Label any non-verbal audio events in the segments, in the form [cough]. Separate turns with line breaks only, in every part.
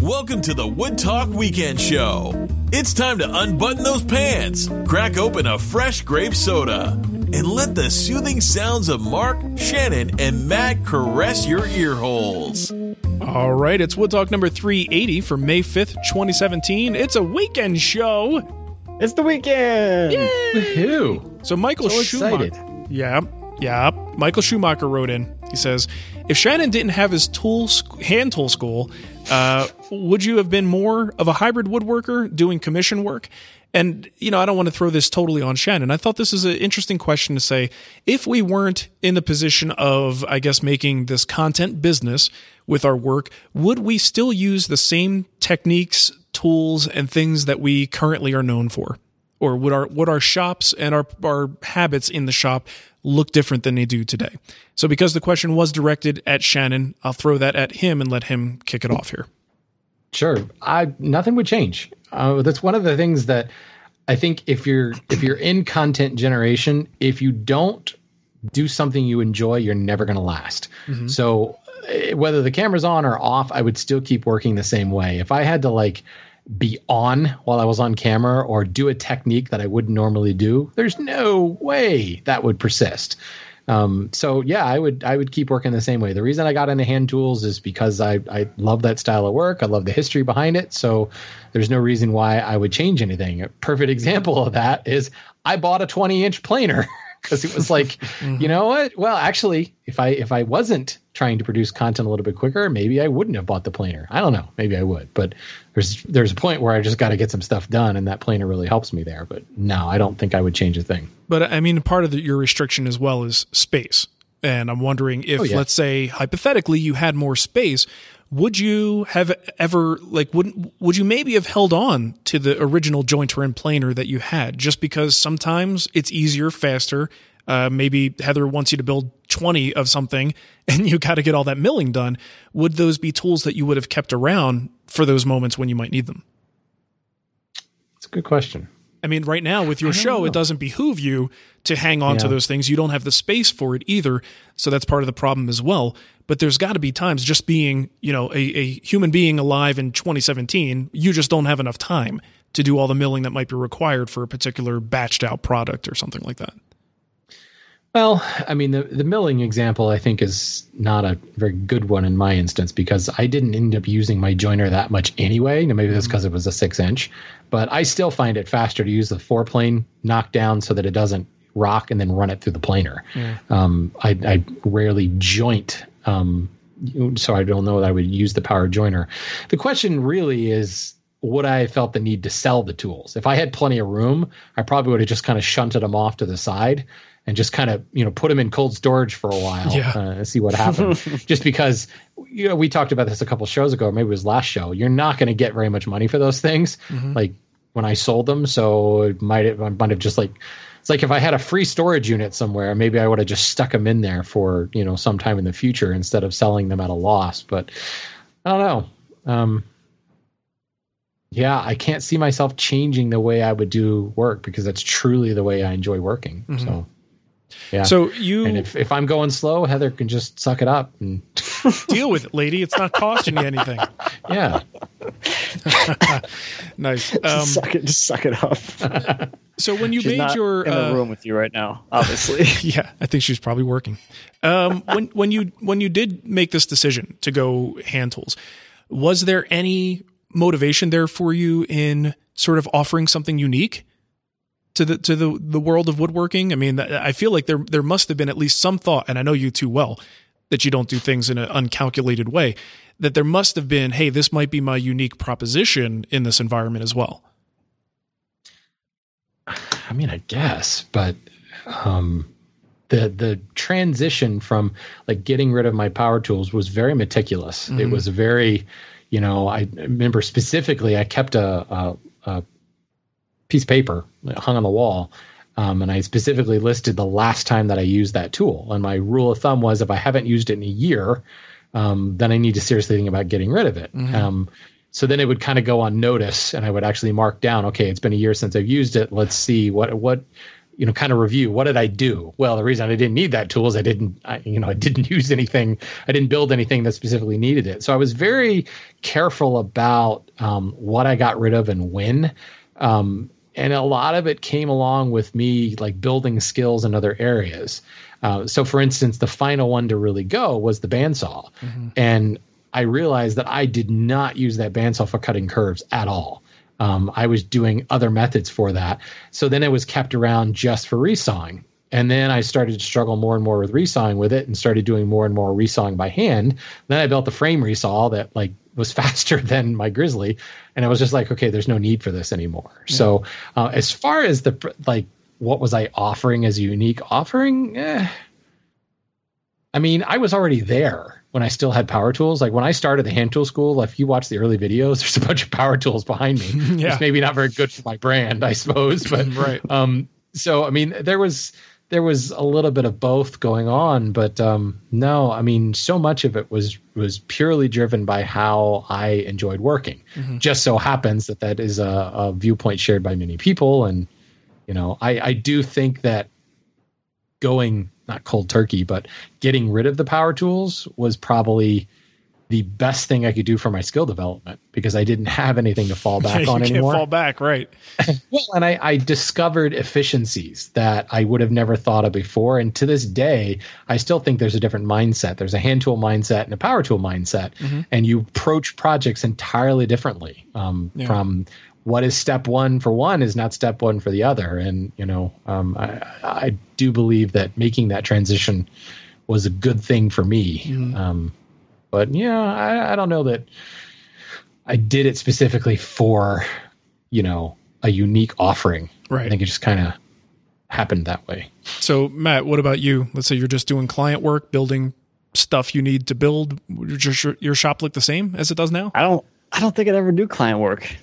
Welcome to the Wood Talk Weekend Show. It's time to unbutton those pants, crack open a fresh grape soda, and let the soothing sounds of Mark, Shannon, and Matt caress your ear holes.
All right, it's Wood Talk number 380 for May 5th, 2017. It's a weekend show.
It's the weekend.
Woohoo!
So Michael
So
Schumacher.
excited.
Yeah, yeah. Michael Schumacher wrote in. He says, "If Shannon didn't have his tool hand tool school, uh, would you have been more of a hybrid woodworker doing commission work?" And you know, I don't want to throw this totally on Shannon. I thought this is an interesting question to say. If we weren't in the position of, I guess, making this content business with our work, would we still use the same techniques, tools, and things that we currently are known for? Or would our would our shops and our our habits in the shop look different than they do today? So because the question was directed at Shannon, I'll throw that at him and let him kick it off here.
Sure, I nothing would change. Uh, that's one of the things that I think if you're if you're in content generation, if you don't do something you enjoy, you're never going to last. So eh, whether the camera's on or off, I would still keep working the same way. If I had to like be on while I was on camera or do a technique that I wouldn't normally do, there's no way that would persist. Um, so yeah, I would I would keep working the same way. The reason I got into hand tools is because I I love that style of work. I love the history behind it. So there's no reason why I would change anything. A perfect [laughs] example of that is I bought a 20 inch planer [laughs] because it was like, [laughs] you know what? Well, actually, if I if I wasn't trying to produce content a little bit quicker, maybe I wouldn't have bought the planer. I don't know. Maybe I would, but there's there's a point where I just got to get some stuff done, and that planer really helps me there. But no, I don't think I would change a thing.
But I mean, part of the, your restriction as well is space. And I'm wondering if,
Oh, yeah.
let's say, hypothetically, you had more space, would you have ever like wouldn't would you maybe have held on to the original jointer and planer that you had just because sometimes it's easier, faster. Uh, maybe Heather wants you to build 20 of something [laughs] and you got to get all that milling done. Would those be tools that you would have kept around for those moments when you might need them?
It's a good question.
I mean, right now with your show, it doesn't behoove you to hang on to those things. You don't have the space for it either. So that's part of the problem as well. But there's got to be times just being, you know, a, a human being alive in 2017, you just don't have enough time to do all the milling that might be required for a particular batched out product or something like that.
Well, I mean, the, the milling example I think is not a very good one in my instance because I didn't end up using my jointer that much anyway. Now, maybe that's because it was a six inch, but I still find it faster to use the fore plane knockdown so that it doesn't rock and then run it through the planer. Um, I, I rarely joint, um, so I don't know that I would use the power jointer. The question really is would I have felt the need to sell the tools? If I had plenty of room, I probably would have just kind of shunted them off to the side and just kind of you know put them in cold storage for a while
Yeah.
uh, see what happens [laughs] just because you know we talked about this a couple shows ago, or maybe it was last show. You're not going to get very much money for those things. Like when I sold them, so it might have, I might have just like it's like if I had a free storage unit somewhere, maybe I would have just stuck them in there for you know sometime in the future instead of selling them at a loss. But I don't know. Um, yeah, I can't see myself changing the way I would do work because that's truly the way I enjoy working. Mm-hmm. So. Yeah.
So you
and if, if I'm going slow, Heather can just suck it up and [laughs]
deal with it, lady. It's not costing you anything.
Yeah. [laughs]
nice.
Um, just suck it. Just suck it up.
so when you
she's
made your
in
uh,
a room with you right now, obviously. [laughs]
yeah, I think she's probably working. Um, when when you when you did make this decision to go hand tools, was there any motivation there for you in sort of offering something unique? To the to the the world of woodworking? I mean, I feel like there there must have been at least some thought, and I know you too well that you don't do things in an uncalculated way. That there must have been, hey, this might be my unique proposition in this environment as well.
I mean, I guess, but um, the the transition from like getting rid of my power tools was very meticulous. Mm-hmm. It was very, you know, I remember specifically I kept a, a, a piece of paper hung on the wall. Um, and I specifically listed the last time that I used that tool. And my rule of thumb was if I haven't used it in a year, um, then I need to seriously think about getting rid of it. Mm-hmm. Um, so then it would kind of go on notice, and I would actually mark down, okay, it's been a year since I've used it. Let's see what what you know, kind of review. What did I do? Well, the reason I didn't need that tool is I didn't, I, you know, I didn't [laughs] use anything. I didn't build anything that specifically needed it. So I was very careful about um, what I got rid of and when. Um, and a lot of it came along with me like building skills in other areas. Uh, so, for instance, the final one to really go was the bandsaw, mm-hmm. and I realized that I did not use that bandsaw for cutting curves at all. Um, I was doing other methods for that. So then it was kept around just for resawing. And then I started to struggle more and more with resawing with it and started doing more and more resawing by hand. Then I built the frame resaw that like [laughs] was faster than my Grizzly, and I was just like, okay, there's no need for this anymore. Yeah. So uh, as far as the like, what was I offering as a unique offering? Eh, I mean, I was already there when I still had power tools. Like when I started the hand tool school, if you watch the early videos, [laughs] there's a bunch of power tools behind me. [laughs] yeah. It's maybe not very good for my brand, I suppose, but
right.
Um, so I mean, there was there was a little bit of both going on, but um, no, I mean, so much of it was was purely driven by how I enjoyed working. Mm-hmm. Just so happens that that is a, a, viewpoint shared by many people, and you know, I, I do think that going not cold turkey, but getting rid of the power tools was probably the best thing I could do for my skill development because I didn't have anything to fall [laughs] back on anymore.
Fall back, right? [laughs]
well, and I, I, discovered efficiencies that I would have never thought of before, and to this day, I still think there's a different mindset. There's a hand tool mindset and a power tool mindset, mm-hmm. and you approach projects entirely differently. Um, yeah. From what is step one for one is not step one for the other, and you know, um, I, I, do believe that making that transition was a good thing for me. Mm-hmm. Um, but yeah, I, I don't know that I did it specifically for, you know, a unique offering.
Right.
I think it just kind of happened that way.
So, Matt, what about you? Let's say you're just doing client work, building stuff you need to build. Would your, your shop look the same as it does now?
I don't. I don't think I'd ever do client work.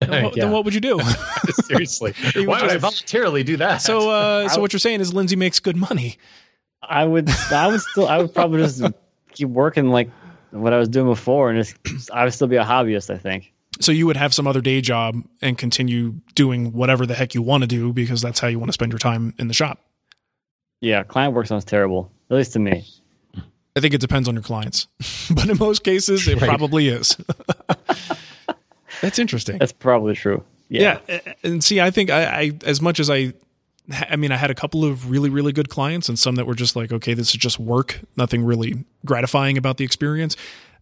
Then what, [laughs] yeah. then what would you do? [laughs]
Seriously, [laughs] why would I voluntarily do that?
So, uh, so what you're saying is Lindsay makes good money.
I would. I would still. I would probably just keep working like what I was doing before, and just, I would still be a hobbyist. I think.
So you would have some other day job and continue doing whatever the heck you want to do because that's how you want to spend your time in the shop.
Yeah, client work sounds terrible, at least to me.
I think it depends on your clients, [laughs] but in most cases, it right. probably is. [laughs] that's interesting.
That's probably true.
Yeah. yeah. and see, I think I, I, as much as I I mean, I had a couple of really, really good clients and some that were just like, okay, this is just work, nothing really gratifying about the experience.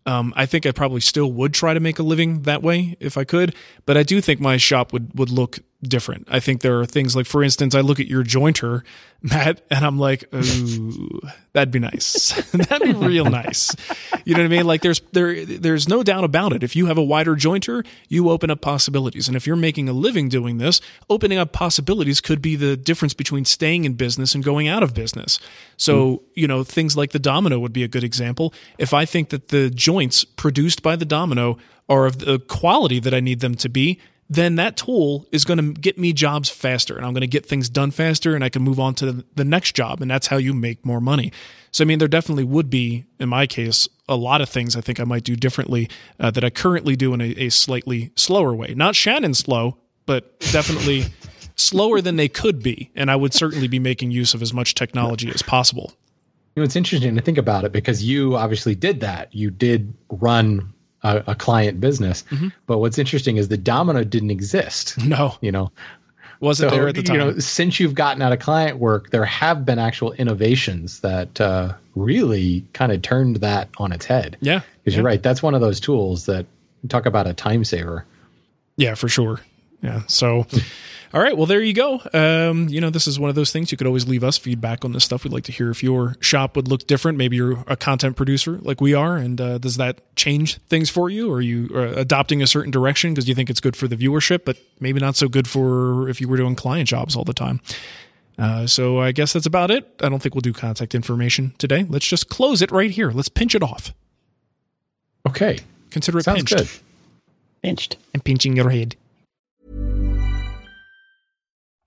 Um, I think I probably still would try to make a living that way if I could, but I do think my shop would would look different. I think there are things like, for instance, I look at your jointer, Matt, and I'm like, ooh, that'd be nice. [laughs] that'd be real nice. You know what I mean? Like there's there there's no doubt about it. If you have a wider jointer, you open up possibilities. And if you're making a living doing this, opening up possibilities could be the difference between staying in business and going out of business. So, mm. you know, things like the domino would be a good example. If I think that the joints produced by the domino are of the quality that I need them to be, then that tool is going to get me jobs faster and I'm going to get things done faster and I can move on to the next job. And that's how you make more money. So, I mean, there definitely would be, in my case, a lot of things I think I might do differently uh, that I currently do in a, a slightly slower way. Not Shannon slow, but definitely [laughs] slower than they could be. And I would certainly be making use of as much technology as possible.
You know, it's interesting to think about it because you obviously did that. You did run a, a client business. Mm-hmm. But what's interesting is the domino didn't exist.
No.
You know,
wasn't so, there at the time. You know,
since you've gotten out of client work, there have been actual innovations that uh, really kind of turned that on its head.
Yeah.
Because
yeah.
you're right. That's one of those tools that talk about a time saver.
Yeah, for sure. Yeah. So [laughs] all right. Well, there you go. Um, you know, this is one of those things you could always leave us feedback on this stuff. We'd like to hear if your shop would look different. Maybe you're a content producer like we are, and uh, does that change things for you? Or are you uh, adopting a certain direction because you think it's good for the viewership, but maybe not so good for if you were doing client jobs all the time? Uh, so I guess that's about it. I don't think we'll do contact information today. Let's just close it right here. Let's pinch it off.
Okay.
Consider it
Sounds
pinched.
Good.
Pinched.
I'm pinching your head.